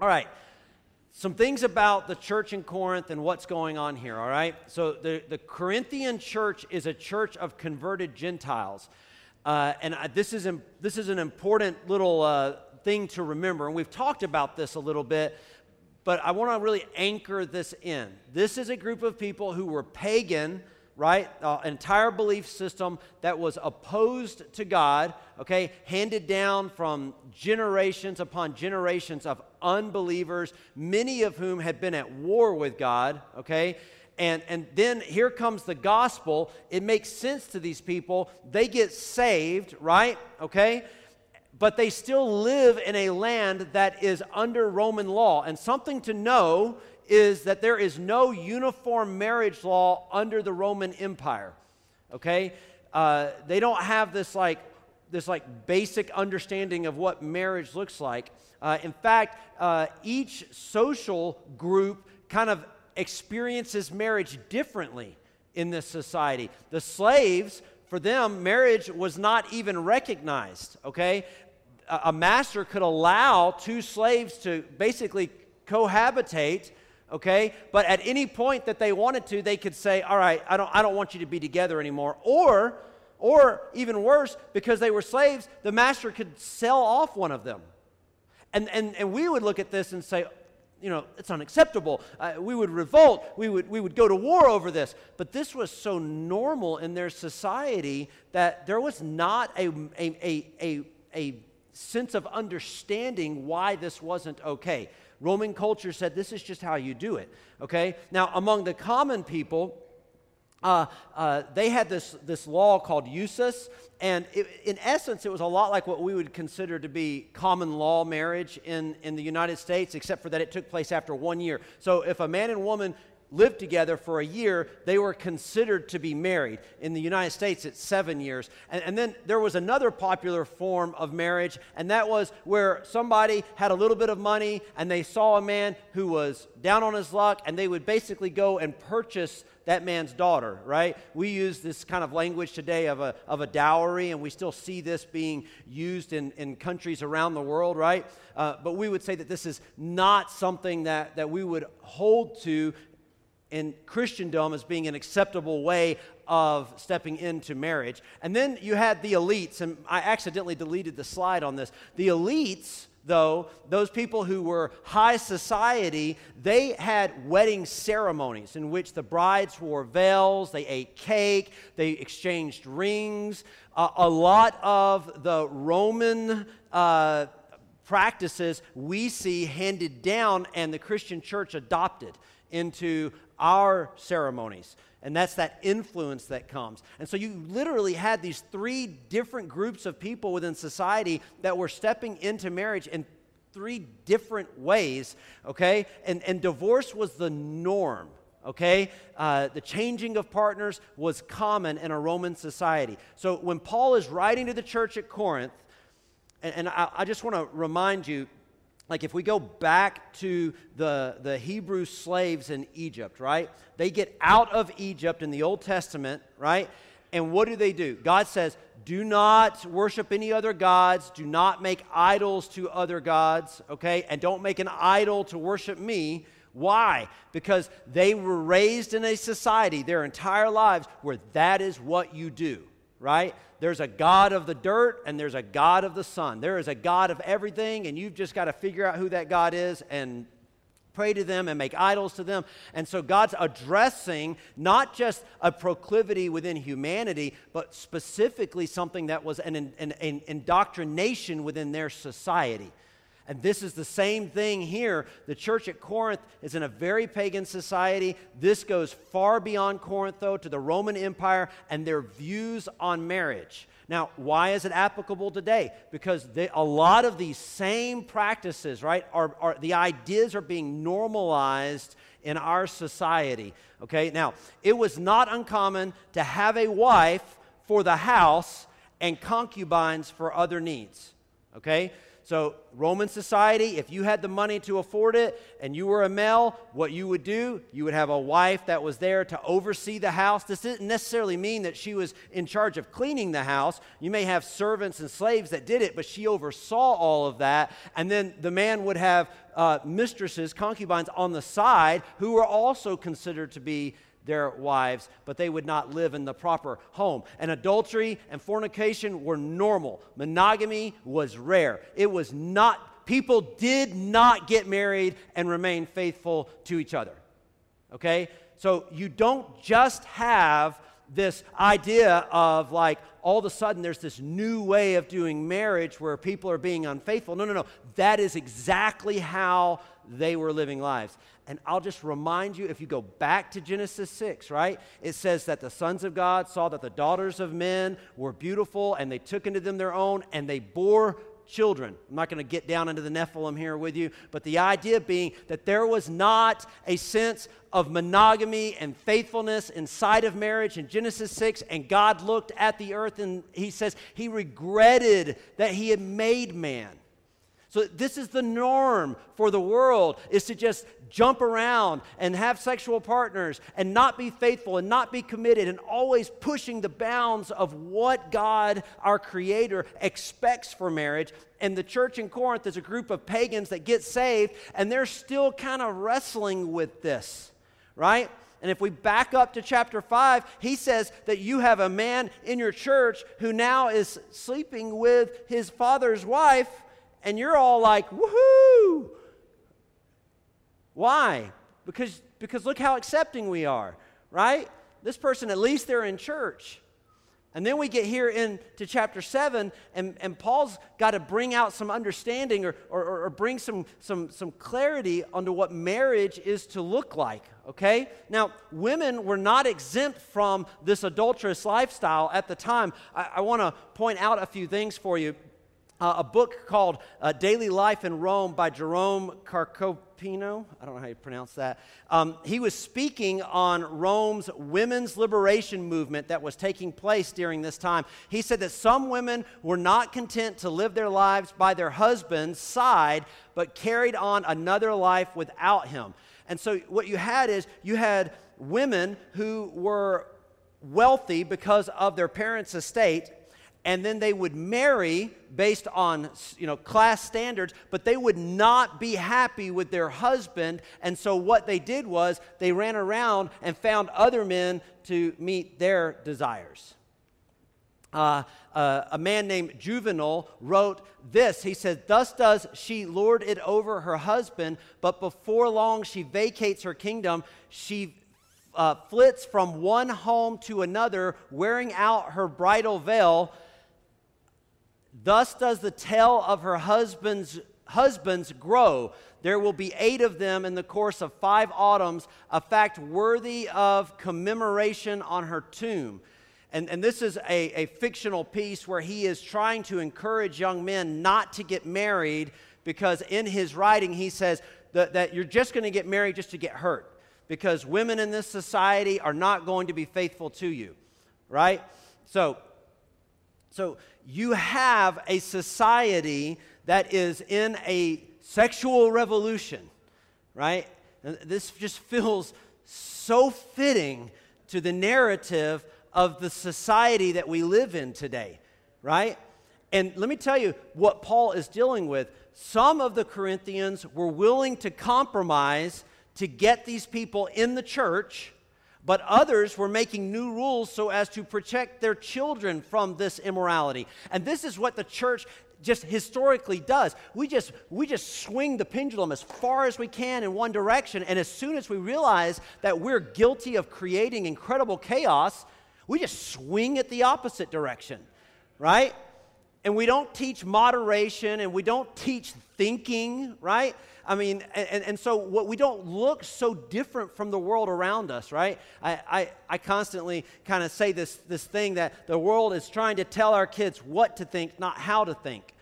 All right. Some things about the church in Corinth and what's going on here, all right? So, the, the Corinthian church is a church of converted Gentiles. Uh, and I, this, is, this is an important little uh, thing to remember. And we've talked about this a little bit, but I want to really anchor this in. This is a group of people who were pagan right? Uh, entire belief system that was opposed to God, okay? Handed down from generations upon generations of unbelievers, many of whom had been at war with God, okay? And, and then here comes the gospel. It makes sense to these people. They get saved, right? Okay? But they still live in a land that is under Roman law. And something to know is that there is no uniform marriage law under the Roman Empire. Okay? Uh, they don't have this like this like basic understanding of what marriage looks like. Uh, in fact, uh, each social group kind of experiences marriage differently in this society. The slaves, for them, marriage was not even recognized. Okay, a, a master could allow two slaves to basically cohabitate okay? But at any point that they wanted to, they could say, all right, I don't, I don't want you to be together anymore. Or, or even worse, because they were slaves, the master could sell off one of them. And, and, and we would look at this and say, you know, it's unacceptable. Uh, we would revolt. We would, we would go to war over this. But this was so normal in their society that there was not a, a, a, a, a sense of understanding why this wasn't okay. Roman culture said this is just how you do it, okay? Now, among the common people, uh, uh, they had this, this law called usus, and it, in essence, it was a lot like what we would consider to be common law marriage in, in the United States, except for that it took place after one year. So if a man and woman lived together for a year, they were considered to be married. In the United States, it's seven years. And, and, then there was another popular form of marriage, and that was where somebody had a little bit of money and they saw a man who was down on his luck, and they would basically go and purchase that man's daughter, right? We use this kind of language today of a, of a dowry, and we still see this being used in, in countries around the world, right? Uh, but we would say that this is not something that, that we would hold to in Christendom as being an acceptable way of stepping into marriage. And then you had the elites, and I accidentally deleted the slide on this. The elites, though, those people who were high society, they had wedding ceremonies in which the brides wore veils, they ate cake, they exchanged rings. Uh, a lot of the Roman uh, practices we see handed down and the Christian church adopted into our ceremonies. And that's that influence that comes. And so you literally had these three different groups of people within society that were stepping into marriage in three different ways, okay? And, and divorce was the norm, okay? Uh, the changing of partners was common in a Roman society. So when Paul is writing to the church at Corinth, and, and I, I just want to remind you like if we go back to the, the Hebrew slaves in Egypt, right? They get out of Egypt in the Old Testament, right? And what do they do? God says, do not worship any other gods, do not make idols to other gods, okay? And don't make an idol to worship me. Why? Because they were raised in a society their entire lives where that is what you do, right? there's a God of the dirt and there's a God of the sun. There is a God of everything, and you've just got to figure out who that God is and pray to them and make idols to them. And so God's addressing not just a proclivity within humanity, but specifically something that was an, an, an indoctrination within their society. And this is the same thing here. The church at Corinth is in a very pagan society. This goes far beyond Corinth, though, to the Roman Empire and their views on marriage. Now, why is it applicable today? Because they, a lot of these same practices, right, are, are the ideas are being normalized in our society. Okay, now, it was not uncommon to have a wife for the house and concubines for other needs. Okay, So, Roman society, if you had the money to afford it and you were a male, what you would do, you would have a wife that was there to oversee the house. This didn't necessarily mean that she was in charge of cleaning the house. You may have servants and slaves that did it, but she oversaw all of that. And then the man would have uh, mistresses, concubines on the side who were also considered to be their wives, but they would not live in the proper home. And adultery and fornication were normal. Monogamy was rare. It was not, people did not get married and remain faithful to each other. Okay? So you don't just have this idea of like all of a sudden there's this new way of doing marriage where people are being unfaithful. No, no, no. That is exactly how they were living lives. And I'll just remind you if you go back to Genesis 6, right? It says that the sons of God saw that the daughters of men were beautiful and they took into them their own and they bore children. I'm not going to get down into the Nephilim here with you, but the idea being that there was not a sense of monogamy and faithfulness inside of marriage in Genesis 6. And God looked at the earth and he says he regretted that he had made man. So this is the norm for the world is to just jump around and have sexual partners and not be faithful and not be committed and always pushing the bounds of what God our creator expects for marriage. And the church in Corinth is a group of pagans that get saved and they're still kind of wrestling with this, right? And if we back up to chapter 5, he says that you have a man in your church who now is sleeping with his father's wife and you're all like, woohoo! Why? Because, because look how accepting we are, right? This person, at least they're in church. And then we get here into chapter 7, and, and Paul's got to bring out some understanding or, or, or bring some, some, some clarity onto what marriage is to look like, okay? Now, women were not exempt from this adulterous lifestyle at the time. I, I want to point out a few things for you uh, a book called uh, Daily Life in Rome by Jerome Carcopino. I don't know how you pronounce that. Um, he was speaking on Rome's women's liberation movement that was taking place during this time. He said that some women were not content to live their lives by their husband's side, but carried on another life without him. And so what you had is you had women who were wealthy because of their parents' estate and then they would marry based on you know class standards but they would not be happy with their husband and so what they did was they ran around and found other men to meet their desires uh, uh, a man named Juvenal wrote this. He said, Thus does she lord it over her husband, but before long she vacates her kingdom. She uh, flits from one home to another, wearing out her bridal veil. Thus does the tale of her husband's husbands grow. There will be eight of them in the course of five autumns, a fact worthy of commemoration on her tomb. And, and this is a, a fictional piece where he is trying to encourage young men not to get married because in his writing he says that, that you're just going to get married just to get hurt because women in this society are not going to be faithful to you, right? So, so you have a society that is in a sexual revolution, right? This just feels so fitting to the narrative of the society that we live in today, right? And let me tell you what Paul is dealing with. Some of the Corinthians were willing to compromise to get these people in the church but others were making new rules so as to protect their children from this immorality. And this is what the church just historically does. We just we just swing the pendulum as far as we can in one direction and as soon as we realize that we're guilty of creating incredible chaos, we just swing it the opposite direction. Right? And we don't teach moderation and we don't teach thinking, right? I mean, and, and so what we don't look so different from the world around us, right? I, I, I constantly kind of say this, this thing that the world is trying to tell our kids what to think, not how to think.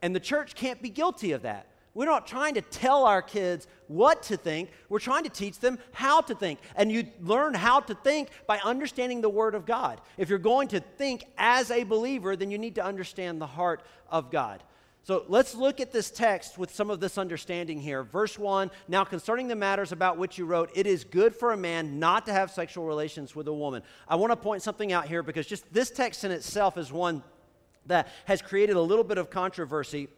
And the church can't be guilty of that. We're not trying to tell our kids what to think. We're trying to teach them how to think. And you learn how to think by understanding the Word of God. If you're going to think as a believer, then you need to understand the heart of God. So let's look at this text with some of this understanding here. Verse 1 Now, concerning the matters about which you wrote, it is good for a man not to have sexual relations with a woman. I want to point something out here because just this text in itself is one that has created a little bit of controversy.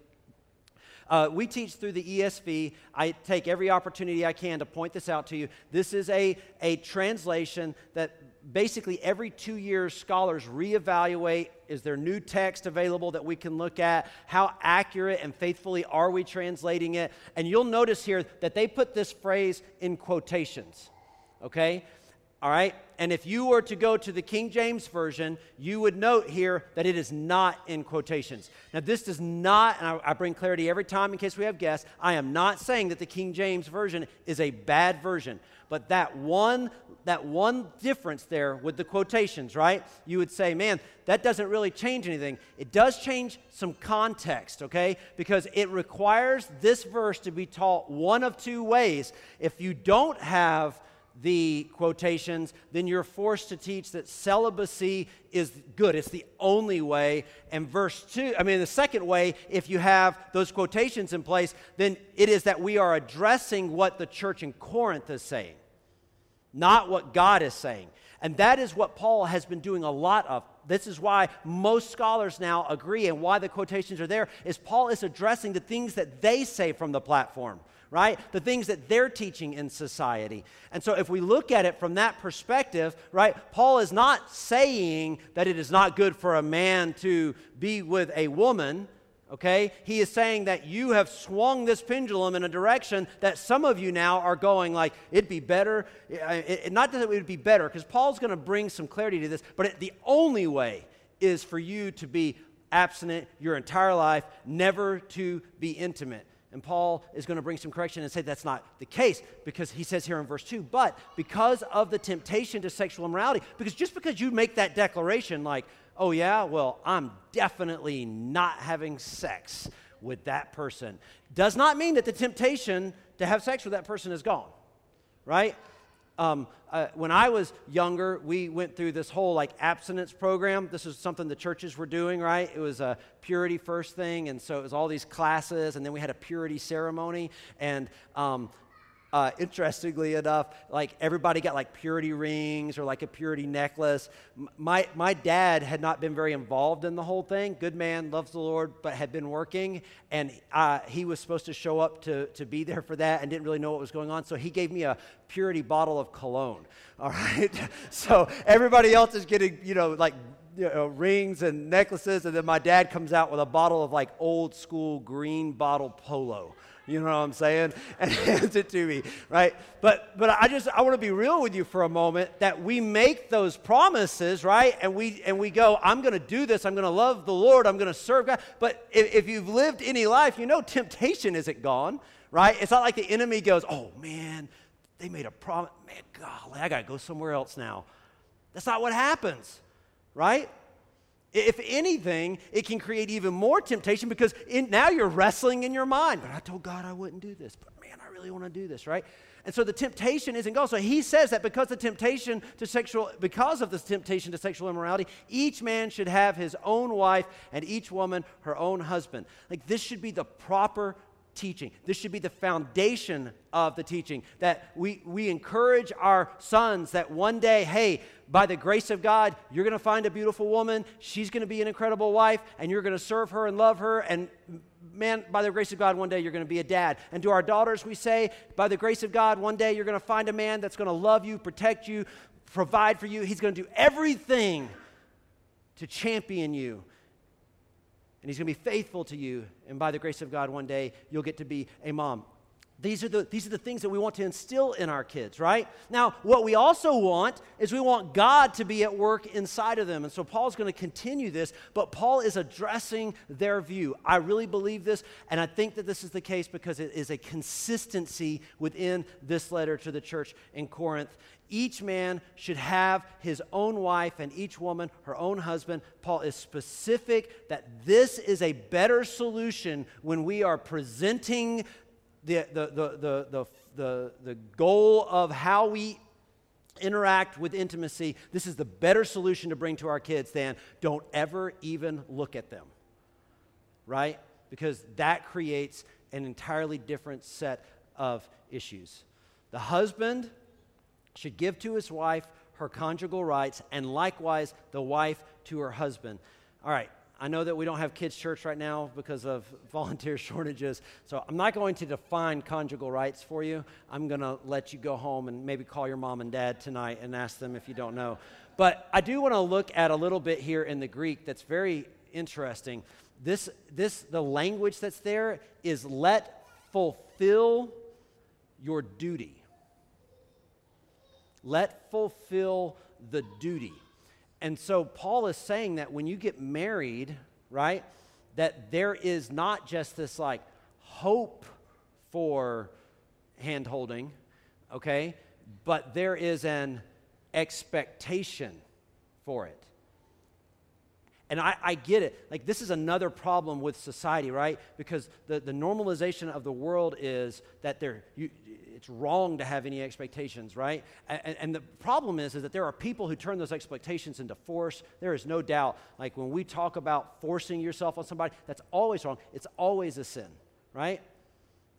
Uh, we teach through the ESV. I take every opportunity I can to point this out to you. This is a, a translation that basically every two years scholars reevaluate is there new text available that we can look at how accurate and faithfully are we translating it and you'll notice here that they put this phrase in quotations okay all right and if you were to go to the king james version you would note here that it is not in quotations now this does not and I, I bring clarity every time in case we have guests i am not saying that the king james version is a bad version but that one that one difference there with the quotations, right? You would say, man, that doesn't really change anything. It does change some context, okay? Because it requires this verse to be taught one of two ways. If you don't have the quotations, then you're forced to teach that celibacy is good. It's the only way. And verse 2, I mean, the second way, if you have those quotations in place, then it is that we are addressing what the church in Corinth is saying not what God is saying. And that is what Paul has been doing a lot of. This is why most scholars now agree and why the quotations are there is Paul is addressing the things that they say from the platform, right? The things that they're teaching in society. And so if we look at it from that perspective, right, Paul is not saying that it is not good for a man to be with a woman okay? He is saying that you have swung this pendulum in a direction that some of you now are going like, it'd be better. Uh, it, it, not that it would be better, because Paul's going to bring some clarity to this, but it, the only way is for you to be abstinent your entire life, never to be intimate. And Paul is going to bring some correction and say that's not the case because he says here in verse 2, but because of the temptation to sexual immorality, because just because you make that declaration, like, oh, yeah, well, I'm definitely not having sex with that person, does not mean that the temptation to have sex with that person is gone, right? Um, uh, when I was younger, we went through this whole like abstinence program. This was something the churches were doing, right? It was a purity first thing, and so it was all these classes, and then we had a purity ceremony. And um, uh, interestingly enough, like everybody got like purity rings or like a purity necklace. My, my dad had not been very involved in the whole thing. Good man, loves the Lord, but had been working. And uh, he was supposed to show up to, to be there for that and didn't really know what was going on. So he gave me a purity bottle of cologne. All right. so everybody else is getting, you know, like you know, rings and necklaces. And then my dad comes out with a bottle of like old school green bottle polo. You know what I'm saying? And hands it to me, right? But but I just I want to be real with you for a moment that we make those promises, right? And we and we go, I'm to do this. I'm to love the Lord. I'm to serve God. But if, if you've lived any life, you know temptation isn't gone, right? It's not like the enemy goes, oh man, they made a promise. Man, golly, I got to go somewhere else now. That's not what happens, right? If anything, it can create even more temptation because in, now you're wrestling in your mind. But I told God I wouldn't do this. But man, I really want to do this, right? And so the temptation isn't gone. So he says that because the temptation to sexual, because of this temptation to sexual immorality, each man should have his own wife and each woman her own husband. Like this should be the proper teaching. This should be the foundation of the teaching that we, we encourage our sons that one day, hey, by the grace of God, you're going to find a beautiful woman. She's going to be an incredible wife, and you're going to serve her and love her. And man, by the grace of God, one day you're going to be a dad. And to our daughters, we say, by the grace of God, one day you're going to find a man that's going to love you, protect you, provide for you. He's going to do everything to champion you and he's going to be faithful to you. And by the grace of God, one day you'll get to be a mom. These are, the, these are the things that we want to instill in our kids, right? Now, what we also want is we want God to be at work inside of them. And so Paul's going to continue this, but Paul is addressing their view. I really believe this, and I think that this is the case because it is a consistency within this letter to the church in Corinth each man should have his own wife and each woman her own husband. Paul is specific that this is a better solution when we are presenting the, the, the, the, the, the, goal of how we interact with intimacy. This is the better solution to bring to our kids than don't ever even look at them. Right? because that creates an entirely different set of issues. The husband should give to his wife her conjugal rights, and likewise the wife to her husband. All right, I know that we don't have kids' church right now because of volunteer shortages, so I'm not going to define conjugal rights for you. I'm going to let you go home and maybe call your mom and dad tonight and ask them if you don't know. But I do want to look at a little bit here in the Greek that's very interesting. This, this, the language that's there is let fulfill your duty. Let fulfill the duty. And so Paul is saying that when you get married, right, that there is not just this like hope for hand holding, okay, but there is an expectation for it. And I, I, get it. Like, this is another problem with society, right? Because the, the normalization of the world is that there, you, it's wrong to have any expectations, right? And, and, the problem is, is that there are people who turn those expectations into force. There is no doubt. Like, when we talk about forcing yourself on somebody, that's always wrong. It's always a sin, right?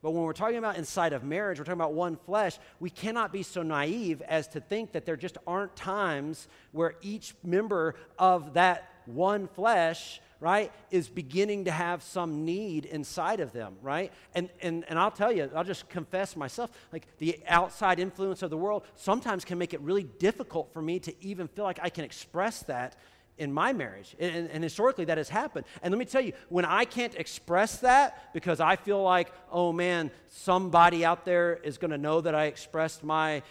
But when we're talking about inside of marriage, we're talking about one flesh, we cannot be so naive as to think that there just aren't times where each member of that one flesh, right, is beginning to have some need inside of them, right? And, and, and I'll tell you, I'll just confess myself, like the outside influence of the world sometimes can make it really difficult for me to even feel like I can express that in my marriage. And, and, historically, that has happened. And let me tell you, when I can't express that because I feel like, oh man, somebody out there is going to know that I expressed my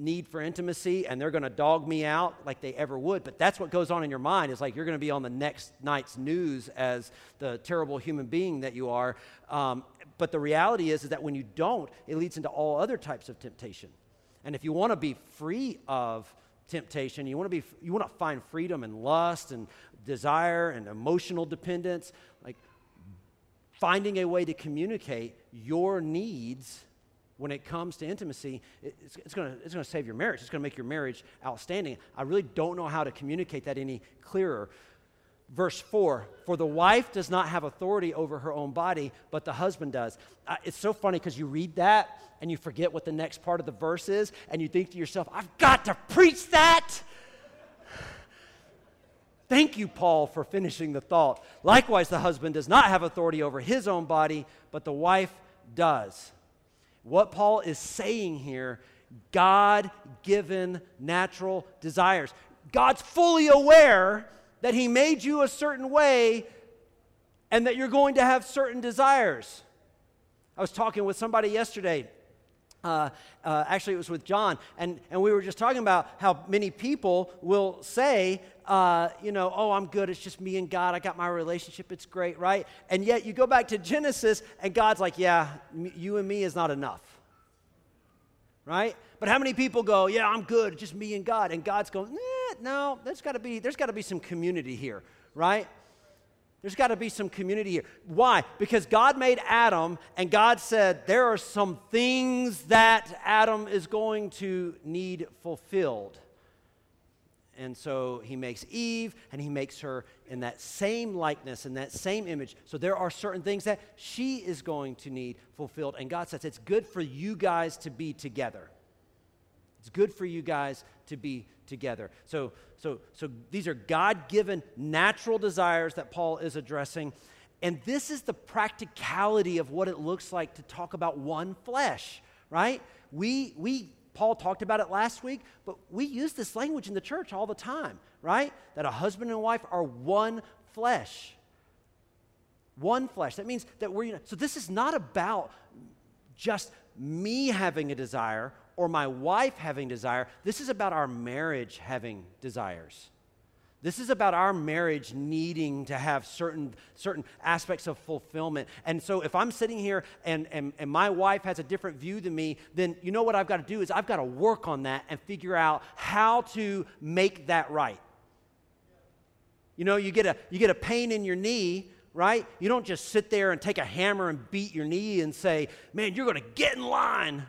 need for intimacy and they're going to dog me out like they ever would. But that's what goes on in your mind is like you're going to be on the next night's news as the terrible human being that you are. Um, but the reality is, is that when you don't, it leads into all other types of temptation. And if you want to be free of temptation, you want to be you want to find freedom and lust and desire and emotional dependence, like finding a way to communicate your needs when it comes to intimacy, it's, it's going it's to save your marriage. It's going to make your marriage outstanding. I really don't know how to communicate that any clearer. Verse 4 For the wife does not have authority over her own body, but the husband does. Uh, it's so funny because you read that and you forget what the next part of the verse is, and you think to yourself, I've got to preach that. Thank you, Paul, for finishing the thought. Likewise, the husband does not have authority over his own body, but the wife does. What Paul is saying here God given natural desires. God's fully aware that He made you a certain way and that you're going to have certain desires. I was talking with somebody yesterday. Uh, uh, actually, it was with John, and, and we were just talking about how many people will say, uh, you know, oh, I'm good. It's just me and God. I got my relationship. It's great, right? And yet you go back to Genesis, and God's like, yeah, you and me is not enough, right? But how many people go, yeah, I'm good. Just me and God. And God's going, eh, no, there's got to be there's got to be some community here, right? There's got to be some community here. Why? Because God made Adam, and God said there are some things that Adam is going to need fulfilled. And so he makes Eve and he makes her in that same likeness, in that same image. So there are certain things that she is going to need fulfilled. And God says it's good for you guys to be together. It's good for you guys to be together. So, so, so these are God given natural desires that Paul is addressing. And this is the practicality of what it looks like to talk about one flesh, right? We, we Paul talked about it last week, but we use this language in the church all the time, right? That a husband and wife are one flesh. One flesh. That means that we're, you know, so this is not about just me having a desire or my wife having desire. This is about our marriage having desires. This is about our marriage needing to have certain, certain aspects of fulfillment. And so if I'm sitting here and, and, and my wife has a different view than me, then you know what I've got to do is I've got to work on that and figure out how to make that right. You know, you get a, you get a pain in your knee, right? You don't just sit there and take a hammer and beat your knee and say, man, you're going to get in line.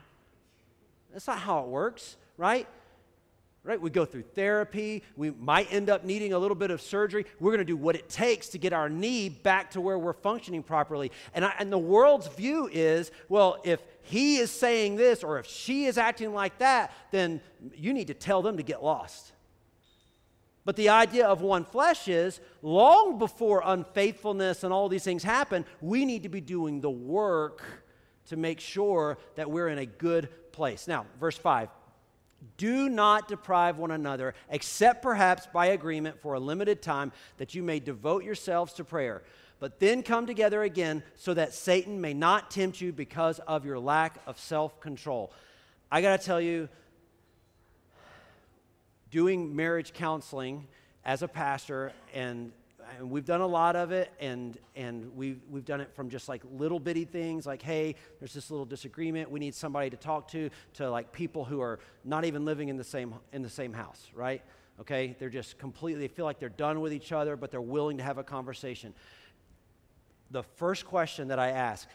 That's not how it works, right? Right? We go through therapy. We might end up needing a little bit of surgery. We're going to do what it takes to get our knee back to where we're functioning properly. And, I, and the world's view is well, if he is saying this or if she is acting like that, then you need to tell them to get lost. But the idea of one flesh is long before unfaithfulness and all these things happen, we need to be doing the work to make sure that we're in a good place. Now, verse 5 do not deprive one another, except perhaps by agreement for a limited time, that you may devote yourselves to prayer. But then come together again, so that Satan may not tempt you because of your lack of self control. I got to tell you, doing marriage counseling as a pastor and and we've done a lot of it and and we've we've done it from just like little bitty things like hey there's this little disagreement we need somebody to talk to to like people who are not even living in the same in the same house right okay they're just completely they feel like they're done with each other but they're willing to have a conversation the first question that i ask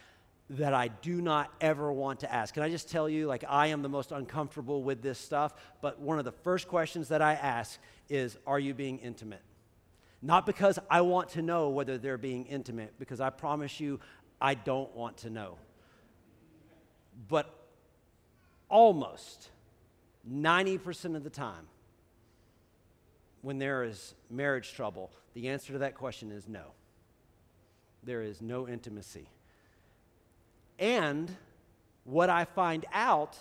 that I do not ever want to ask. Can I just tell you, like, I am the most uncomfortable with this stuff, but one of the first questions that I ask is, Are you being intimate? Not because I want to know whether they're being intimate, because I promise you, I don't want to know. But almost 90% of the time, when there is marriage trouble, the answer to that question is no. There is no intimacy. And what I find out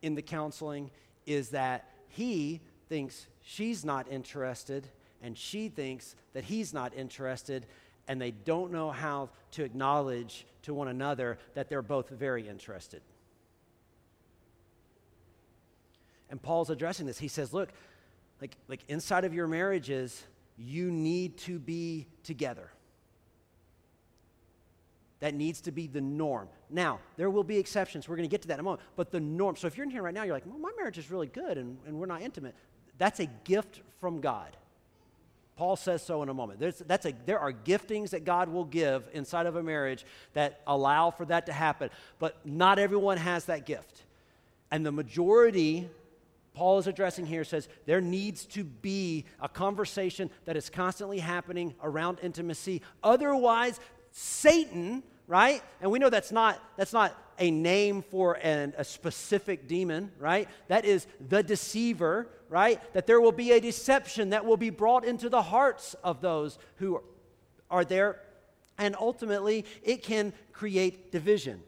in the counseling is that he thinks she's not interested and she thinks that he's not interested and they don't know how to acknowledge to one another that they're both very interested. And Paul's addressing this. He says, look, like, like inside of your marriages, you need to be together. That needs to be the norm. Now, there will be exceptions. We're going to get to that in a moment. But the norm. So if you're in here right now, you're like, well, my marriage is really good and, and we're not intimate. That's a gift from God. Paul says so in a moment. There's, that's a, there are giftings that God will give inside of a marriage that allow for that to happen. But not everyone has that gift. And the majority, Paul is addressing here, says there needs to be a conversation that is constantly happening around intimacy. Otherwise, Satan right? And we know that's not, that's not a name for an, a specific demon, right? That is the deceiver, right? That there will be a deception that will be brought into the hearts of those who are there. And ultimately, it can create division.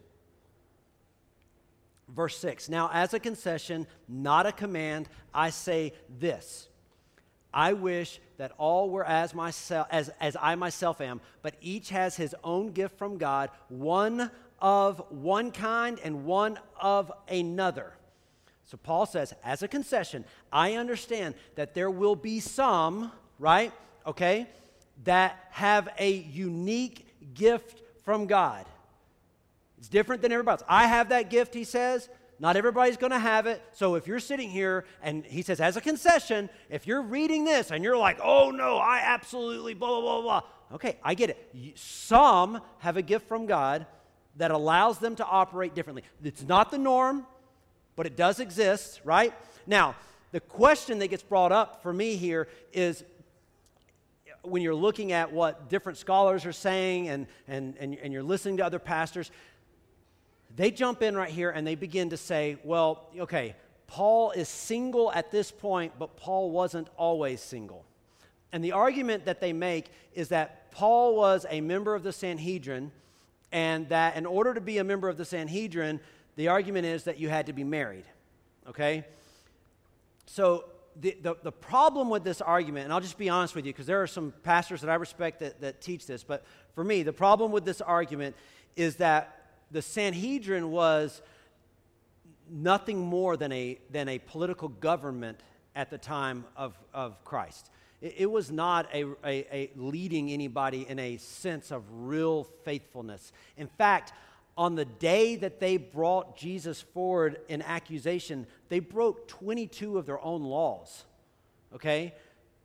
Verse 6 Now, as a concession, not a command, I say this I wish that all were as, myself, as, as I myself am, but each has his own gift from God, one of one kind and one of another. So Paul says, as a concession, I understand that there will be some, right? Okay, that have a unique gift from God. It's different than everybody else. I have that gift, he says. Not everybody's going to have it. So if you're sitting here and he says, as a concession, if you're reading this and you're like, oh no, I absolutely blah, blah, blah, blah. Okay, I get it. Some have a gift from God that allows them to operate differently. It's not the norm, but it does exist, right? Now, the question that gets brought up for me here is when you're looking at what different scholars are saying and, and, and, and you're listening to other pastors, they jump in right here and they begin to say, well, okay, Paul is single at this point, but Paul wasn't always single. And the argument that they make is that Paul was a member of the Sanhedrin, and that in order to be a member of the Sanhedrin, the argument is that you had to be married. Okay? So the, the, the, problem with this argument, and I'll just be honest with you, because there are some pastors that I respect that, that teach this, but for me, the problem with this argument is that the Sanhedrin was nothing more than a, than a political government at the time of, of Christ. It, it was not a, a, a leading anybody in a sense of real faithfulness. In fact, on the day that they brought Jesus forward in accusation, they broke 22 of their own laws. Okay?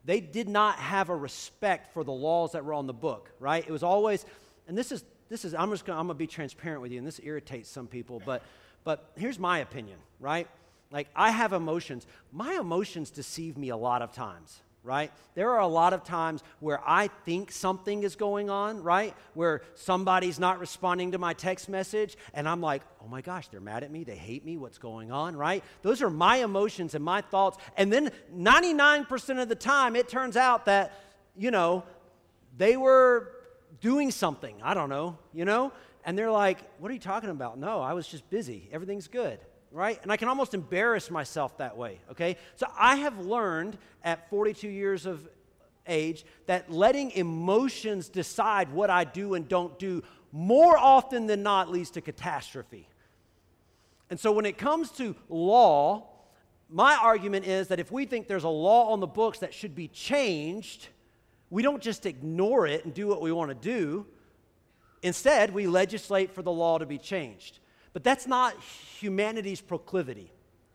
They did not have a respect for the laws that were on the book, right? It was always, and this is this is, I'm just gonna, I'm gonna be transparent with you, and this irritates some people, but, but here's my opinion, right? Like, I have emotions. My emotions deceive me a lot of times, right? There are a lot of times where I think something is going on, right? Where somebody's not responding to my text message, and I'm like, oh my gosh, they're mad at me, they hate me, what's going on, right? Those are my emotions and my thoughts. And then 99% of the time, it turns out that, you know, they were doing something. I don't know, you know? And they're like, what are you talking about? No, I was just busy. Everything's good right? And I can almost embarrass myself that way, okay? So I have learned at 42 years of age that letting emotions decide what I do and don't do more often than not leads to catastrophe. And so when it comes to law, my argument is that if we think there's a law on the books that should be changed, we don't just ignore it and do what we want to do. Instead, we legislate for the law to be changed. But that's not humanity's proclivity,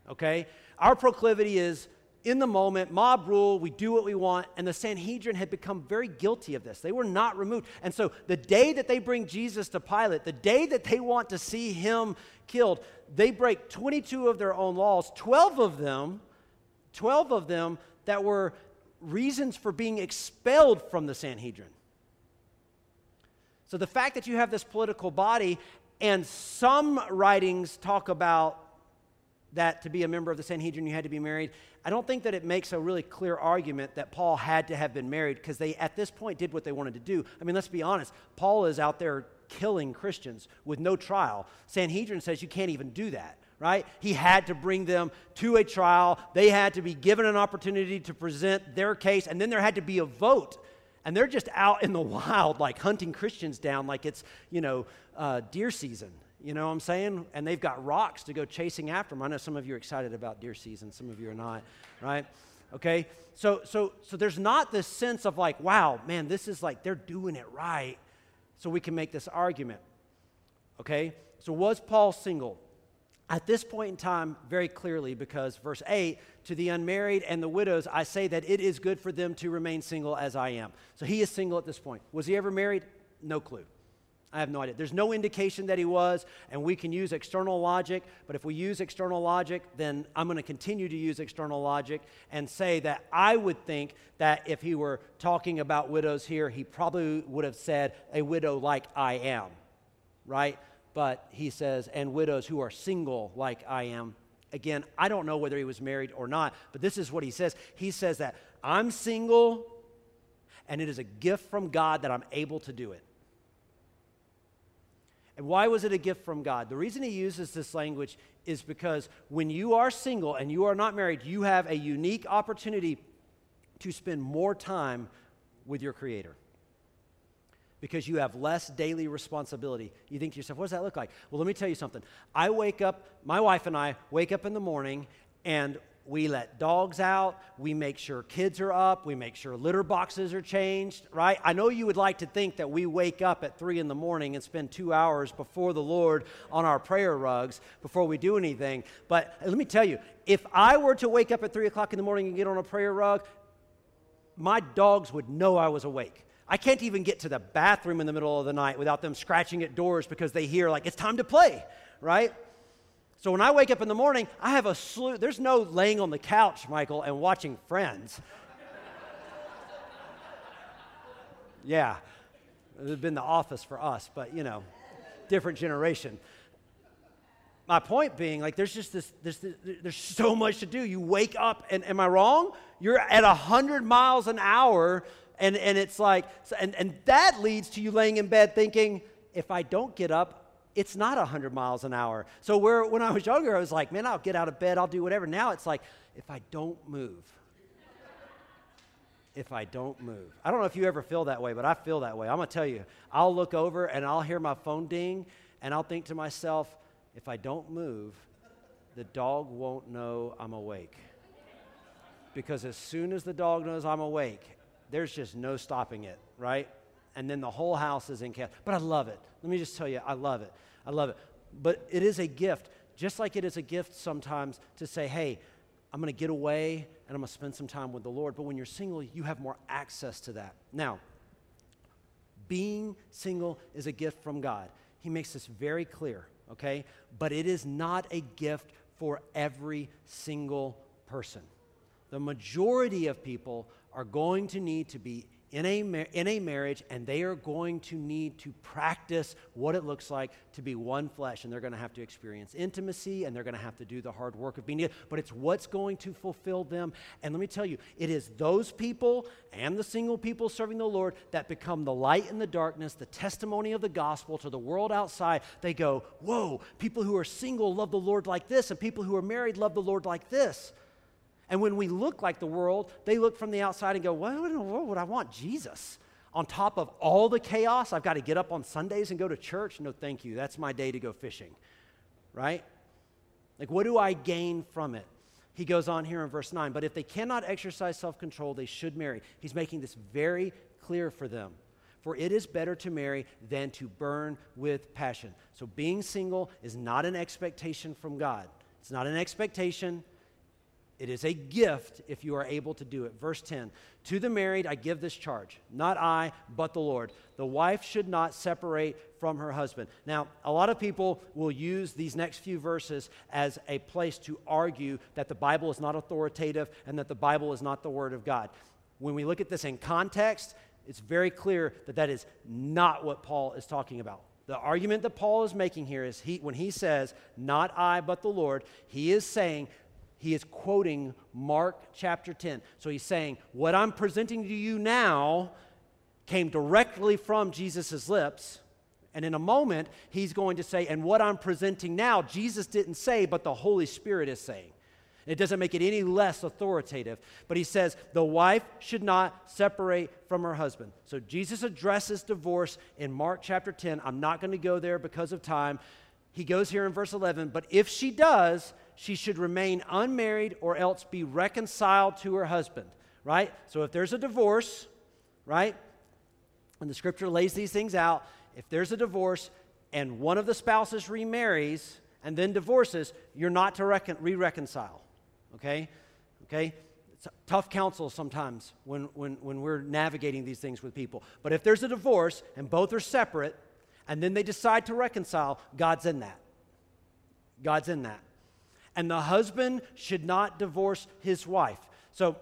okay? Our proclivity is in the moment, mob rule, we do what we want, and the Sanhedrin had become very guilty of this. They were not removed. And so the day that they bring Jesus to Pilate, the day that they want to see him killed, they break 22 of their own laws, 12 of them, 12 of them that were reasons for being expelled from the Sanhedrin. So the fact that you have this political body and some writings talk about that to be a member of the Sanhedrin, you had to be married. I don't think that it makes a really clear argument that Paul had to have been married because they, at this point, did what they wanted to do. I mean, let's be honest. Paul is out there killing Christians with no trial. Sanhedrin says you can't even do that, right? He had to bring them to a trial. They had to be given an opportunity to present their case, and then there had to be a vote and they're just out in the wild, like hunting Christians down, like it's, you know, uh, deer season. You know what I'm saying? And they've got rocks to go chasing after them. I know some of you are excited about deer season, some of you are not, right? Okay? So, so, so there's not this sense of like, wow, man, this is like they're doing it right, so we can make this argument. Okay? So was Paul single? At this point in time, very clearly, because verse 8, to the unmarried and the widows, I say that it is good for them to remain single as I am. So he is single at this point. Was he ever married? No clue. I have no idea. There's no indication that he was, and we can use external logic, but if we use external logic, then I'm going to continue to use external logic and say that I would think that if he were talking about widows here, he probably would have said, a widow like I am, right? But he says, and widows who are single like I am. Again, I don't know whether he was married or not, but this is what he says. He says that I'm single, and it is a gift from God that I'm able to do it. And why was it a gift from God? The reason he uses this language is because when you are single and you are not married, you have a unique opportunity to spend more time with your Creator because you have less daily responsibility. You think to yourself, what does that look like? Well, let me tell you something. I wake up, my wife and I wake up in the morning and we let dogs out, we make sure kids are up, we make sure litter boxes are changed, right? I know you would like to think that we wake up at three in the morning and spend two hours before the Lord on our prayer rugs before we do anything. But let me tell you, if I were to wake up at three o'clock in the morning and get on a prayer rug, my dogs would know I was awake. I can't even get to the bathroom in the middle of the night without them scratching at doors because they hear, like, it's time to play, right? So when I wake up in the morning, I have a slew. There's no laying on the couch, Michael, and watching friends. yeah, it would have been the office for us, but you know, different generation. My point being, like, there's just this, this, this there's so much to do. You wake up, and am I wrong? You're at 100 miles an hour and, and it's like, and, and that leads to you laying in bed thinking, if I don't get up, it's not 100 miles an hour. So where, when I was younger, I was like, man, I'll get out of bed, I'll do whatever. Now it's like, if I don't move, if I don't move. I don't know if you ever feel that way, but I feel that way. I'm going to tell you, I'll look over and I'll hear my phone ding, and I'll think to myself, if I don't move, the dog won't know I'm awake. Because as soon as the dog knows I'm awake, there's just no stopping it, right? And then the whole house is in chaos. But I love it. Let me just tell you, I love it. I love it. But it is a gift, just like it is a gift sometimes to say, hey, I'm going to get away and I'm going to spend some time with the Lord. But when you're single, you have more access to that. Now, being single is a gift from God. He makes this very clear, okay? But it is not a gift for every single person. The majority of people are going to need to be in a, in a marriage and they are going to need to practice what it looks like to be one flesh and they're going to have to experience intimacy and they're going to have to do the hard work of being it but it's what's going to fulfill them. And let me tell you it is those people and the single people serving the lord that become the light in the darkness the testimony of the gospel to the world outside. They go whoa people who are single love the lord like this and people who are married love the lord like this and when we look like the world, they look from the outside and go, What in the world would I want? Jesus. On top of all the chaos, I've got to get up on Sundays and go to church. No, thank you. That's my day to go fishing. Right? Like, what do I gain from it? He goes on here in verse 9, but if they cannot exercise self control, they should marry. He's making this very clear for them. For it is better to marry than to burn with passion. So, being single is not an expectation from God. It's not an expectation, it is a gift if you are able to do it. Verse 10 To the married, I give this charge, not I, but the Lord. The wife should not separate from her husband. Now, a lot of people will use these next few verses as a place to argue that the Bible is not authoritative and that the Bible is not the Word of God. When we look at this in context, it's very clear that that is not what Paul is talking about. The argument that Paul is making here is he, when he says, Not I, but the Lord, he is saying he is quoting Mark chapter 10. So he's saying, What I'm presenting to you now came directly from Jesus' lips. And in a moment, he's going to say, And what I'm presenting now, Jesus didn't say, but the Holy Spirit is saying. It doesn't make it any less authoritative. But he says the wife should not separate from her husband. So Jesus addresses divorce in Mark chapter 10. I'm not going to go there because of time. He goes here in verse 11, but if she does, she should remain unmarried or else be reconciled to her husband, right? So if there's a divorce, right? And the scripture lays these things out, if there's a divorce and one of the spouses remarries and then divorces, you're not to recon- re reconcile, okay? Okay? It's tough counsel sometimes when, when, when we're navigating these things with people. But if there's a divorce and both are separate and then they decide to reconcile, God's in that. God's in that and the husband should not divorce his wife. So,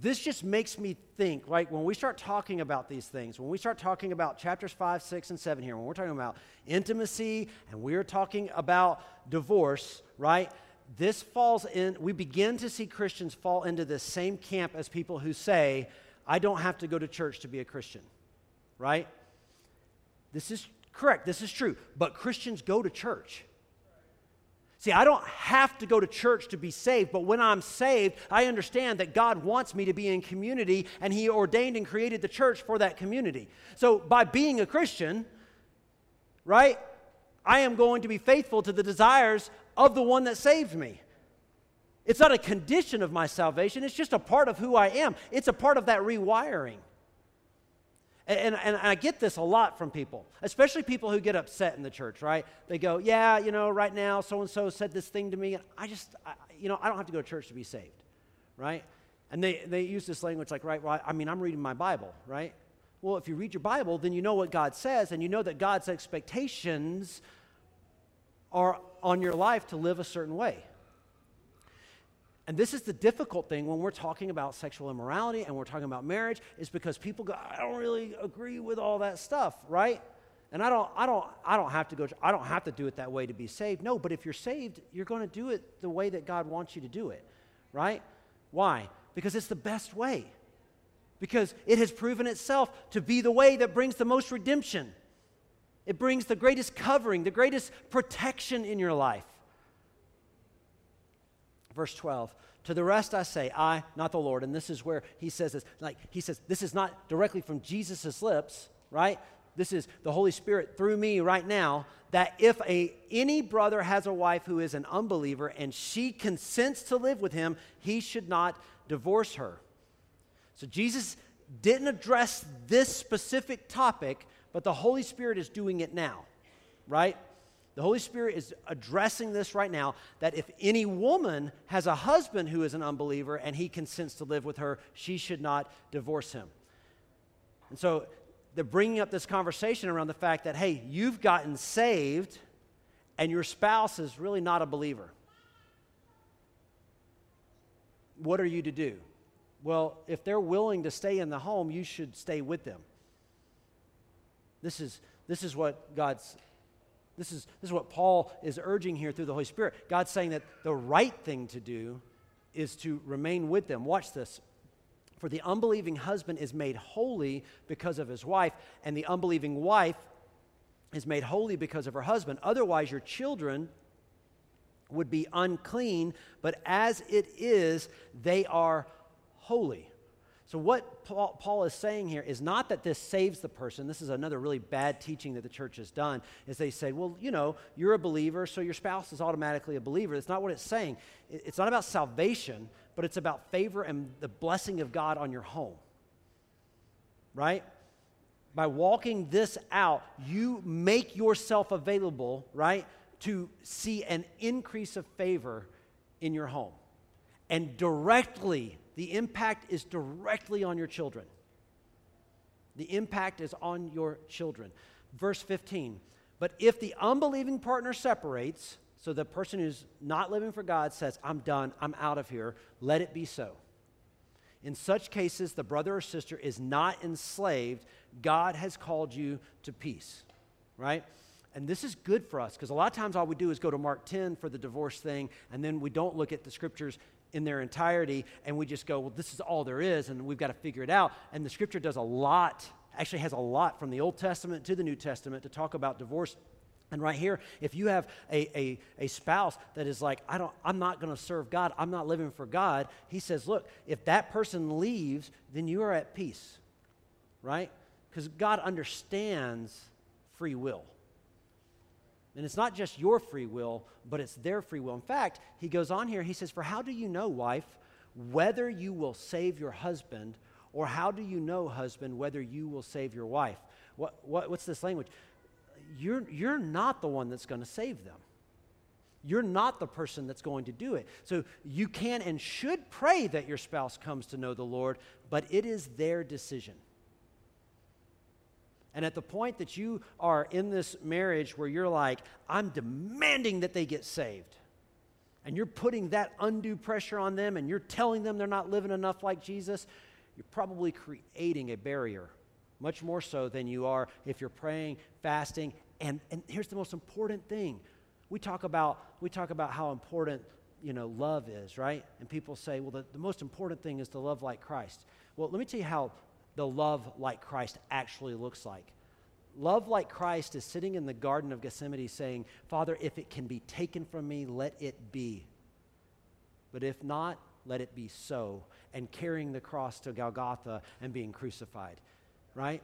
this just makes me think, right? When we start talking about these things, when we start talking about chapters 5, 6, and 7 here, when we're talking about intimacy and we're talking about divorce, right? This falls in, we begin to see Christians fall into the same camp as people who say, I don't have to go to church to be a Christian, right? This is correct, this is true. But Christians go to church. See, I don't have to go to church to be saved, but when I'm saved, I understand that God wants me to be in community and He ordained and created the church for that community. So, by being a Christian, right, I am going to be faithful to the desires of the one that saved me. It's not a condition of my salvation, it's just a part of who I am. It's a part of that rewiring. And, and, I get this a lot from people, especially people who get upset in the church, right? They go, Yeah, you know, right now so and so said this thing to me, and I just, I, you know, I don't have to go to church to be saved, right? And they, they use this language like, right, well, I mean, I'm reading my Bible, right? Well, if you read your Bible, then you know what God says, and you know that God's expectations are on your life to live a certain way. And this is the difficult thing when we're talking about sexual immorality and we're talking about marriage, is because people go, I don't really agree with all that stuff, right? And I don't, I don't, I don't have to go, I don't have to do it that way to be saved. No, but if you're saved, you're going to do it the way that God wants you to do it, right? Why? Because it's the best way. Because it has proven itself to be the way that brings the most redemption. It brings the greatest covering, the greatest protection in your life. Verse 12. To the rest I say, I, not the Lord. And this is where he says this. Like, he says, this is not directly from Jesus' lips, right? This is the Holy Spirit through me right now. That if a, any brother has a wife who is an unbeliever and she consents to live with him, he should not divorce her. So Jesus didn't address this specific topic, but the Holy Spirit is doing it now, right? The Holy Spirit is addressing this right now that if any woman has a husband who is an unbeliever and he consents to live with her, she should not divorce him. And so they're bringing up this conversation around the fact that, hey, you've gotten saved and your spouse is really not a believer. What are you to do? Well, if they're willing to stay in the home, you should stay with them. This is, this is what God's this is, this is what Paul is urging here through the Holy Spirit. God's saying that the right thing to do is to remain with them. Watch this. For the unbelieving husband is made holy because of his wife, and the unbelieving wife is made holy because of her husband. Otherwise, your children would be unclean, but as it is, they are holy. So, what Paul, is saying here is not that this saves the person. This is another really bad teaching that the church has done, is they say, well, you know, you're a believer, so your spouse is automatically a believer. That's not what it's saying. It's not about salvation, but it's about favor and the blessing of God on your home. Right? By walking this out, you make yourself available, right, to see an increase of favor in your home. And directly, the impact is directly on your children. The impact is on your children. Verse 15. But if the unbelieving partner separates, so the person who's not living for God says, I'm done, I'm out of here, let it be so. In such cases, the brother or sister is not enslaved. God has called you to peace, right? And this is good for us because a lot of times all we do is go to Mark 10 for the divorce thing, and then we don't look at the scriptures in their entirety, and we just go, well, this is all there is, and we've got to figure it out. And the scripture does a lot, actually has a lot from the Old Testament to the New Testament to talk about divorce. And right here, if you have a, a, a spouse that is like, I don't, I'm not going to serve God, I'm not living for God, he says, look, if that person leaves, then you are at peace, right? Because God understands free will. And it's not just your free will, but it's their free will. In fact, he goes on here, he says, For how do you know, wife, whether you will save your husband, or how do you know, husband, whether you will save your wife? What, what, what's this language? You're, you're not the one that's going to save them. You're not the person that's going to do it. So you can and should pray that your spouse comes to know the Lord, but it is their decision. And at the point that you are in this marriage where you're like, I'm demanding that they get saved, and you're putting that undue pressure on them and you're telling them they're not living enough like Jesus, you're probably creating a barrier, much more so than you are if you're praying, fasting. And, and here's the most important thing we talk about, we talk about how important you know, love is, right? And people say, well, the, the most important thing is to love like Christ. Well, let me tell you how the love like Christ actually looks like. Love like Christ is sitting in the Garden of Gethsemane saying, Father, if it can be taken from me, let it be. But if not, let it be so. And carrying the cross to Golgotha and being crucified, right?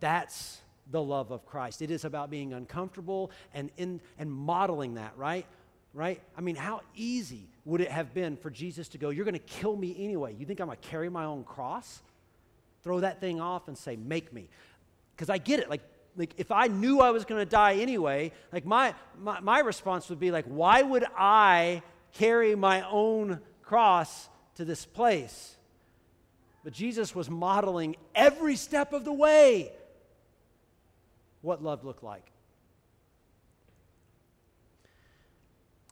That's the love of Christ. It is about being uncomfortable and, in, and modeling that, right? Right? I mean, how easy would it have been for Jesus to go, You're going to kill me anyway. You think I'm going to carry my own cross? Throw that thing off and say, Make me. Because I get it. Like, like if I knew I was going to die anyway, like my, my, my response would be like, why would I carry my own cross to this place? But Jesus was modeling every step of the way what love looked like.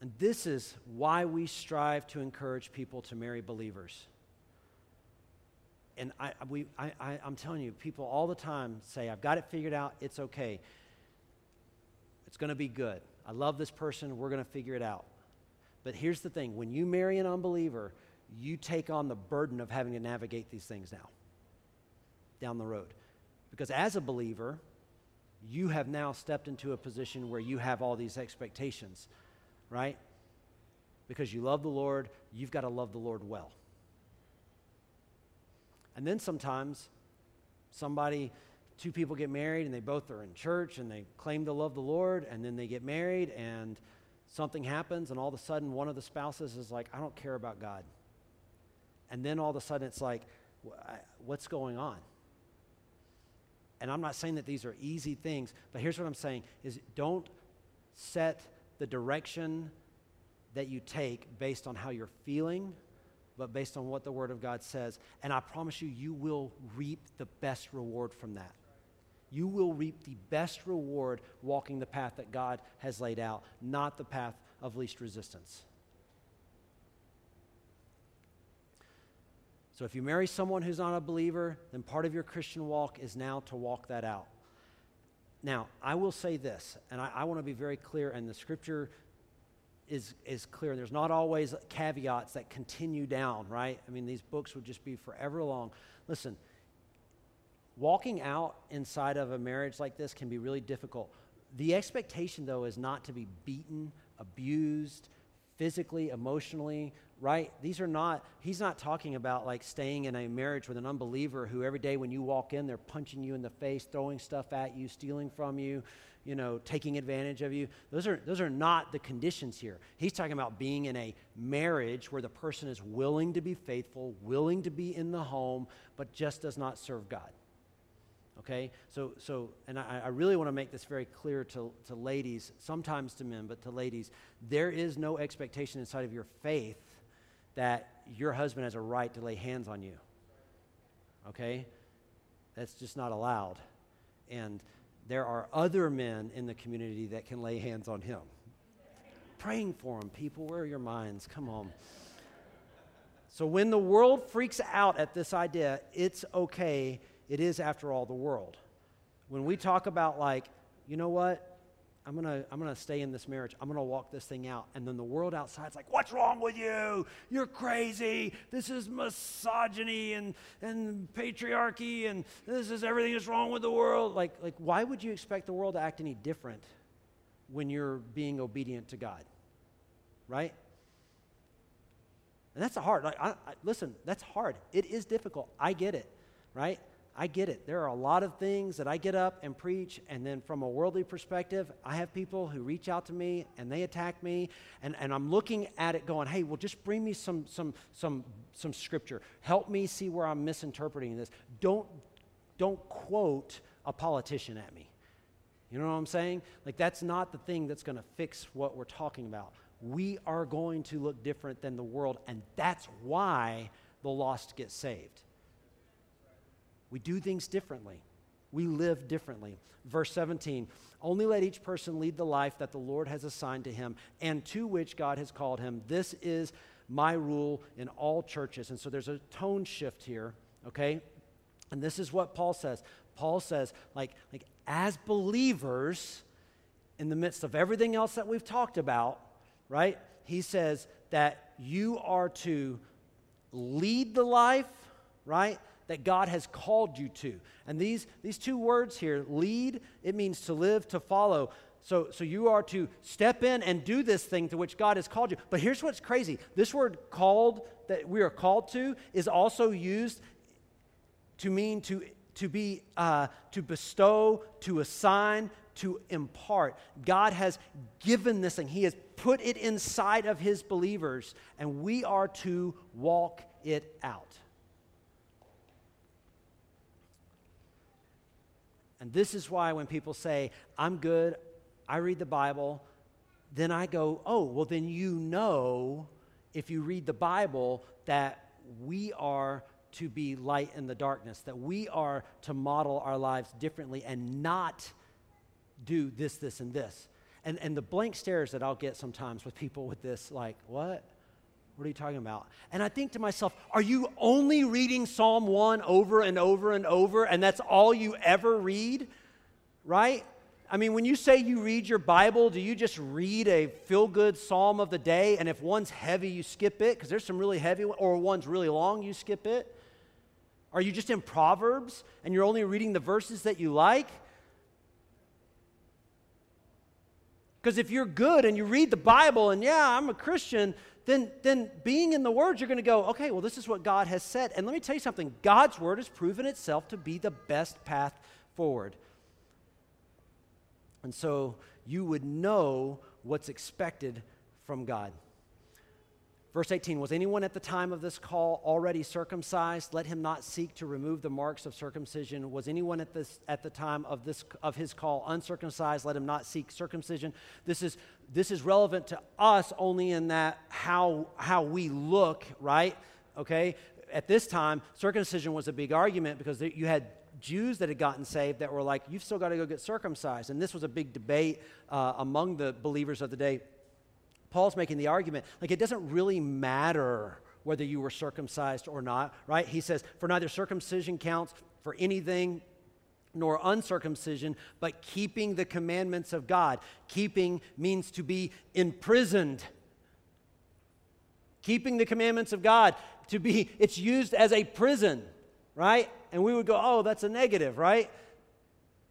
And this is why we strive to encourage people to marry believers and I, we, I, I, I'm telling you, people all the time say, I've got it figured out, it's okay. It's going to be good. I love this person, we're going to figure it out. But here's the thing when you marry an unbeliever, you take on the burden of having to navigate these things now, down the road. Because as a believer, you have now stepped into a position where you have all these expectations, right? Because you love the Lord, you've got to love the Lord well. And then sometimes somebody, two people get married and they both are in church and they claim to love the Lord and then they get married and something happens and all of a sudden one of the spouses is like, I don't care about God. And then all of a sudden it's like, what's going on? And I'm not saying that these are easy things, but here's what I'm saying is don't set the direction that you take based on how you're feeling but based on what the Word of God says. And I promise you, you will reap the best reward from that. You will reap the best reward walking the path that God has laid out, not the path of least resistance. So if you marry someone who's not a believer, then part of your Christian walk is now to walk that out. Now, I will say this, and I, I want to be very clear, and the scripture is, is clear. There's not always caveats that continue down, right? I mean, these books would just be forever long. Listen, walking out inside of a marriage like this can be really difficult. The expectation, though, is not to be beaten, abused, physically, emotionally, right? These are not, he's not talking about like staying in a marriage with an unbeliever who every day when you walk in, they're punching you in the face, throwing stuff at you, stealing from you, you know, taking advantage of you. Those are, those are not the conditions here. He's talking about being in a marriage where the person is willing to be faithful, willing to be in the home, but just does not serve God. Okay? So, so and I, I really want to make this very clear to, to ladies, sometimes to men, but to ladies. There is no expectation inside of your faith that your husband has a right to lay hands on you. Okay? That's just not allowed. And there are other men in the community that can lay hands on him. Praying for him, people. Where are your minds? Come on. So when the world freaks out at this idea, it's okay it is, after all, the world. When we talk about, like, you know what? I'm gonna, I'm gonna stay in this marriage. I'm gonna walk this thing out. And then the world outside's like, what's wrong with you? You're crazy. This is misogyny and, and patriarchy and this is everything that's wrong with the world. Like, like, why would you expect the world to act any different when you're being obedient to God? Right? And that's a hard, like, I, I, listen, that's hard. It is difficult. I get it, right? I get it. There are a lot of things that I get up and preach, and then from a worldly perspective, I have people who reach out to me and they attack me, and, and I'm looking at it going, hey, well, just bring me some, some, some, some scripture. Help me see where I'm misinterpreting this. Don't, don't quote a politician at me. You know what I'm saying? Like, that's not the thing that's going to fix what we're talking about. We are going to look different than the world, and that's why the lost get saved. We do things differently. We live differently. Verse 17 Only let each person lead the life that the Lord has assigned to him and to which God has called him. This is my rule in all churches. And so there's a tone shift here, okay? And this is what Paul says. Paul says, like, like as believers, in the midst of everything else that we've talked about, right? He says that you are to lead the life, right? That God has called you to. And these, these two words here, lead, it means to live, to follow. So, so you are to step in and do this thing to which God has called you. But here's what's crazy this word called, that we are called to, is also used to mean to, to be, uh, to bestow, to assign, to impart. God has given this thing, He has put it inside of His believers, and we are to walk it out. And this is why when people say, I'm good, I read the Bible, then I go, oh, well, then you know, if you read the Bible, that we are to be light in the darkness, that we are to model our lives differently and not do this, this, and this. And, and the blank stares that I'll get sometimes with people with this, like, what? What are you talking about? And I think to myself, are you only reading Psalm 1 over and over and over, and that's all you ever read? Right? I mean, when you say you read your Bible, do you just read a feel good psalm of the day? And if one's heavy, you skip it? Because there's some really heavy, or one's really long, you skip it? Are you just in Proverbs and you're only reading the verses that you like? Because if you're good and you read the Bible and, yeah, I'm a Christian, then, then being in the Word, you're going to go, okay, well, this is what God has said. And let me tell you something God's Word has proven itself to be the best path forward. And so you would know what's expected from God. Verse 18 Was anyone at the time of this call already circumcised? Let him not seek to remove the marks of circumcision. Was anyone at, this, at the time of, this, of his call uncircumcised? Let him not seek circumcision. This is, this is relevant to us only in that how, how we look, right? Okay? At this time, circumcision was a big argument because you had Jews that had gotten saved that were like, you've still got to go get circumcised. And this was a big debate uh, among the believers of the day. Paul's making the argument like, it doesn't really matter whether you were circumcised or not, right? He says, for neither circumcision counts for anything nor uncircumcision, but keeping the commandments of God. Keeping means to be imprisoned. Keeping the commandments of God, to be, it's used as a prison, right? And we would go, oh, that's a negative, right?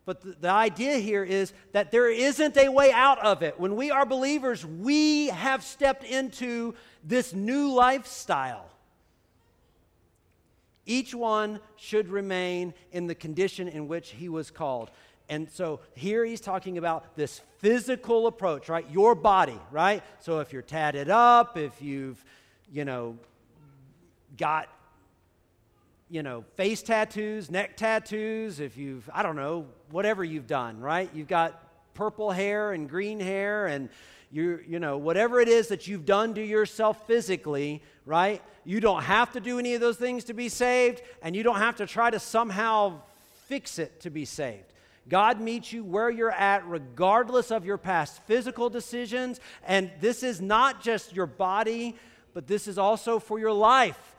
But the, the, idea here is that there isn't a way out of it. When we are believers, we have stepped into this new lifestyle. Each one should remain in the condition in which he was called. And so here he's talking about this physical approach, right? Your body, right? So if you're tatted up, if you've, you know, got, you know, face tattoos, neck tattoos, if you've, I don't know, whatever you've done, right? You've got purple hair and green hair and you you know whatever it is that you've done to yourself physically right you don't have to do any of those things to be saved and you don't have to try to somehow fix it to be saved God meets you where you're at, regardless of your past physical decisions. And this is not just your body, but this is also for your life.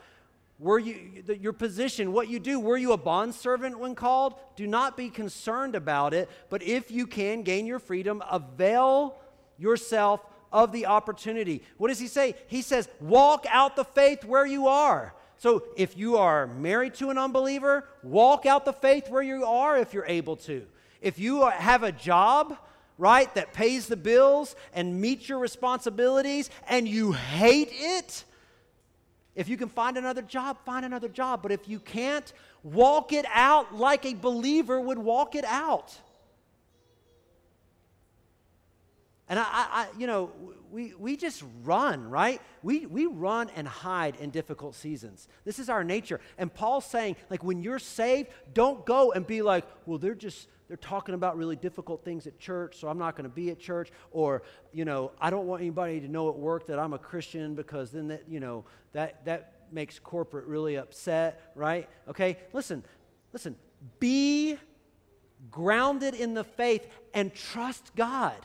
Were you your position, what you do? Were you a bondservant when called? Do not be concerned about it, but if you can gain your freedom, avail yourself of the opportunity. What does he say? He says, walk out the faith where you are. So if you are married to an unbeliever, walk out the faith where you are if you're able to. If you have a job, right, that pays the bills and meets your responsibilities and you hate it, if you can find another job, find another job. But if you can't, walk it out like a believer would walk it out. And I, I, you know, we, we just run, right? We, we run and hide in difficult seasons. This is our nature. And Paul's saying, like, when you're saved, don't go and be like, well, they're just, they're talking about really difficult things at church, so I'm not going to be at church. Or, you know, I don't want anybody to know at work that I'm a Christian because then that, you know, that, that makes corporate really upset, right? Okay, listen, listen, be grounded in the faith and trust God.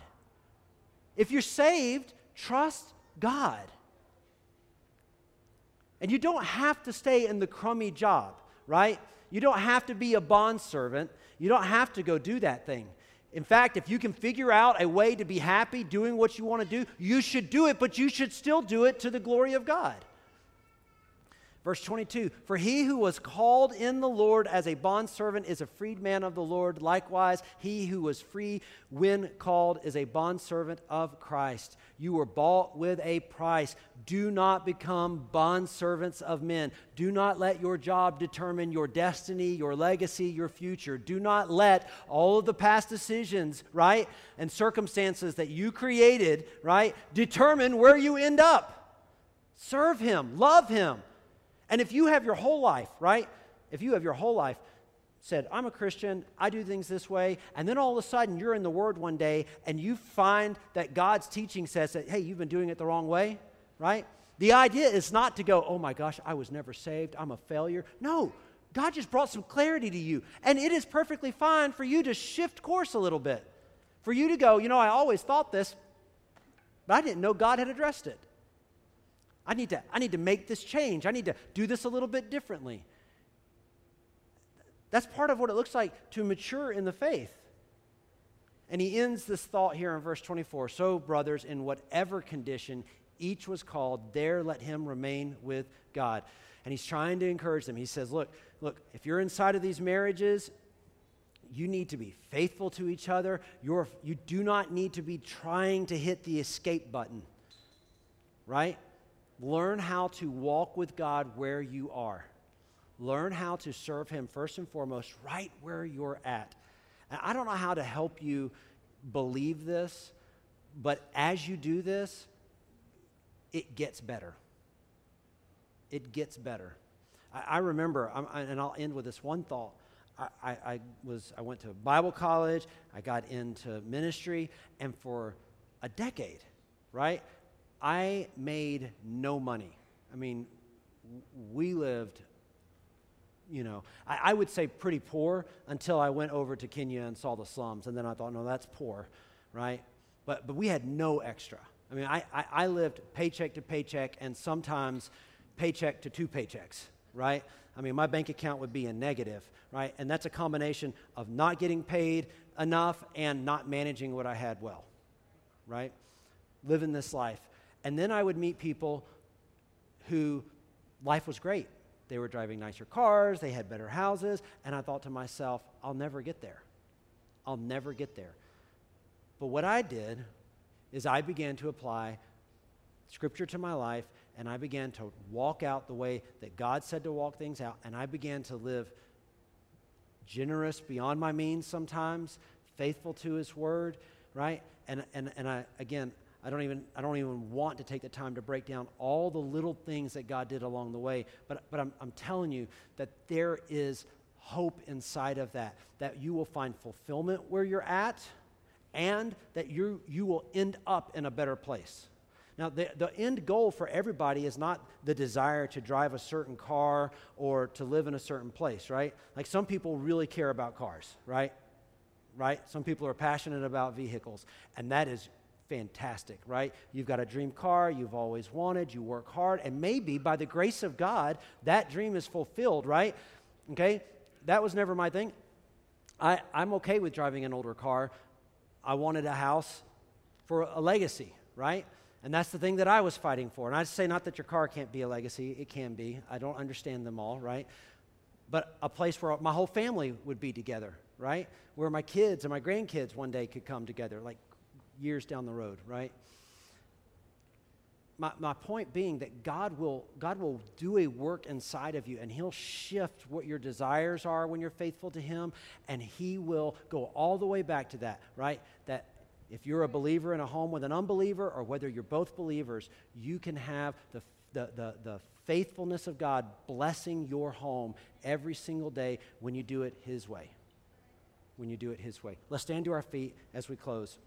If you're saved, trust God. And you don't have to stay in the crummy job, right? You don't have to be a bond servant. You don't have to go do that thing. In fact, if you can figure out a way to be happy doing what you want to do, you should do it, but you should still do it to the glory of God. Verse 22 For he who was called in the Lord as a bondservant is a freedman of the Lord. Likewise, he who was free when called is a bondservant of Christ. You were bought with a price. Do not become bondservants of men. Do not let your job determine your destiny, your legacy, your future. Do not let all of the past decisions, right, and circumstances that you created, right, determine where you end up. Serve him, love him and if you have your whole life, right? If you have your whole life said, I'm a Christian, I do things this way, and then all of a sudden you're in the Word one day and you find that God's teaching says that, hey, you've been doing it the wrong way, right? The idea is not to go, oh my gosh, I was never saved, I'm a failure. No, God just brought some clarity to you. And it is perfectly fine for you to shift course a little bit. For you to go, you know, I always thought this, but I didn't know God had addressed it. I need to, I need to make this change. I need to do this a little bit differently. That's part of what it looks like to mature in the faith. And he ends this thought here in verse 24 So, brothers, in whatever condition each was called, there let him remain with God. And he's trying to encourage them. He says, Look, look, if you're inside of these marriages, you need to be faithful to each other. You're, you do not need to be trying to hit the escape button, right? Learn how to walk with God where you are. Learn how to serve Him first and foremost right where you're at. And I don't know how to help you believe this, but as you do this, it gets better. It gets better. I, I remember, I, and I'll end with this one thought. I, I, was I went to Bible college, I got into ministry, and for a decade, right? I made no money. I mean, we lived you know, I, I, would say pretty poor until I went over to Kenya and saw the slums. And then I thought, no, that's poor, right? But, but we had no extra. I mean, I, I, I lived paycheck to paycheck and sometimes paycheck to two paychecks, right? I mean, my bank account would be in negative, right? And that's a combination of not getting paid enough and not managing what I had well, right? Living this life. And then I would meet people who life was great. They were driving nicer cars, they had better houses, and I thought to myself, I'll never get there. I'll never get there. But what I did is I began to apply scripture to my life and I began to walk out the way that God said to walk things out and I began to live generous beyond my means sometimes, faithful to his word, right? And and and I again, I don't even I don't even want to take the time to break down all the little things that God did along the way, but but I'm I'm telling you that there is hope inside of that that you will find fulfillment where you're at and that you you will end up in a better place. Now, the, the end goal for everybody is not the desire to drive a certain car or to live in a certain place, right? Like some people really care about cars, right? Right? Some people are passionate about vehicles, and that is fantastic, right? You've got a dream car you've always wanted, you work hard, and maybe by the grace of God, that dream is fulfilled, right? Okay? That was never my thing. I, I'm okay with driving an older car. I wanted a house for a legacy, right? And that's the thing that I was fighting for. And I say not that your car can't be a legacy, it can be. I don't understand them all, right? But a place where my whole family would be together, right? Where my kids and my grandkids one day could come together, like years down the road, right? My, my point being that God will, God will do a work inside of you and He'll shift what your desires are when you're faithful to Him, and He will go all the way back to that, right? That if you're a believer in a home with an unbeliever, or whether you're both believers, you can have the, the, the, the faithfulness of God blessing your home every single day when you do it His way. When you do it His way. Let's stand to our feet as we close.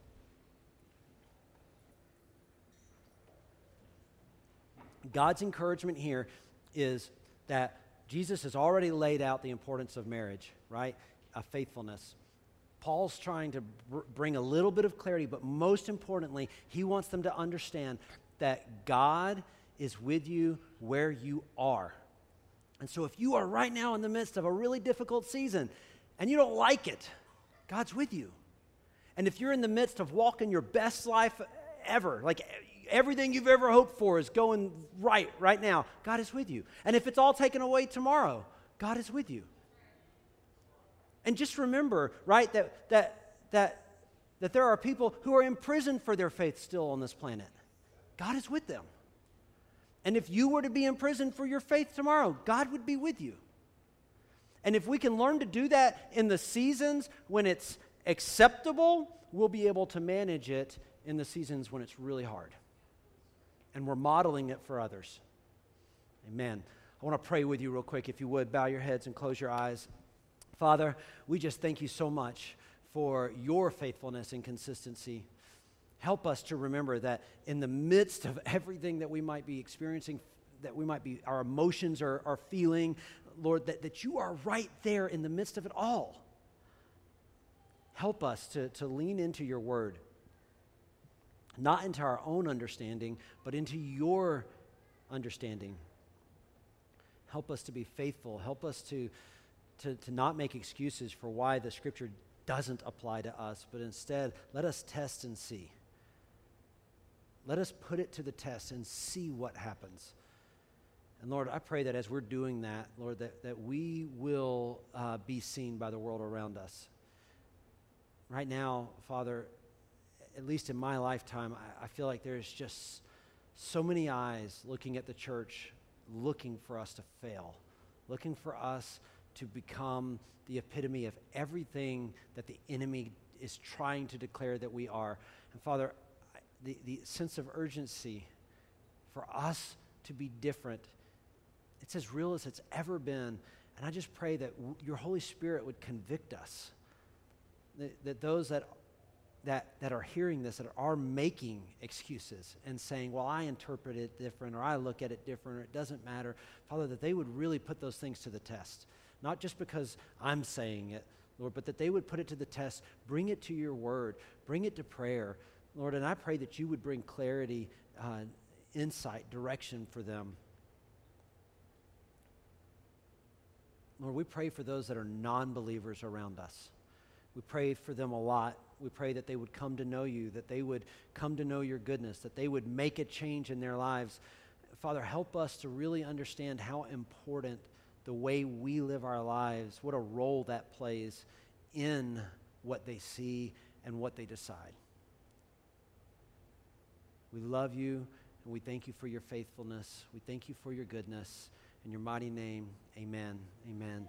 God's encouragement here is that Jesus has already laid out the importance of marriage, right? Of faithfulness. Paul's trying to br- bring a little bit of clarity, but most importantly, he wants them to understand that God is with you where you are. And so, if you are right now in the midst of a really difficult season and you don't like it, God's with you. And if you're in the midst of walking your best life ever, like everything you've ever hoped for is going right right now, God is with you. And if it's all taken away tomorrow, God is with you. And just remember, right, that, that, that, that there are people who are imprisoned for their faith still on this planet. God is with them. And if you were to be imprisoned for your faith tomorrow, God would be with you. And if we can learn to do that in the seasons when it's acceptable, we'll be able to manage it in the seasons when it's really hard and we're modeling it for others. Amen. I want to pray with you real quick. If you would, bow your heads and close your eyes. Father, we just thank you so much for your faithfulness and consistency. Help us to remember that in the midst of everything that we might be experiencing, that we might be, our emotions are, are feeling, Lord, that, that you are right there in the midst of it all. Help us to, to lean into your word not into our own understanding, but into your understanding. Help us to be faithful. Help us to, to, to not make excuses for why the scripture doesn't apply to us, but instead let us test and see. Let us put it to the test and see what happens. And Lord, I pray that as we're doing that, Lord, that, that we will uh, be seen by the world around us. Right now, Father, at least in my lifetime, I, I feel like there's just so many eyes looking at the church, looking for us to fail, looking for us to become the epitome of everything that the enemy is trying to declare that we are. And Father, the, the sense of urgency for us to be different, it's as real as it's ever been. And I just pray that w- your Holy Spirit would convict us. That, that those that that, that are hearing this that are making excuses and saying, well, I interpret it different or I look at it different or it doesn't matter, Father, that they would really put those things to the test. not just because I'm saying it, Lord, but that they would put it to the test, bring it to your word, bring it to prayer, Lord. And I pray that you would bring clarity, uh, insight, direction for them. Lord, we pray for those that are non believers around us. We pray for them a lot. We pray that they would come to know you, that they would come to know your goodness, that they would make a change in their lives. Father, help us to really understand how important the way we live our lives, what a role that plays in what they see and what they decide. We love you and we thank you for your faithfulness. We thank you for your goodness. In your mighty name, amen. Amen.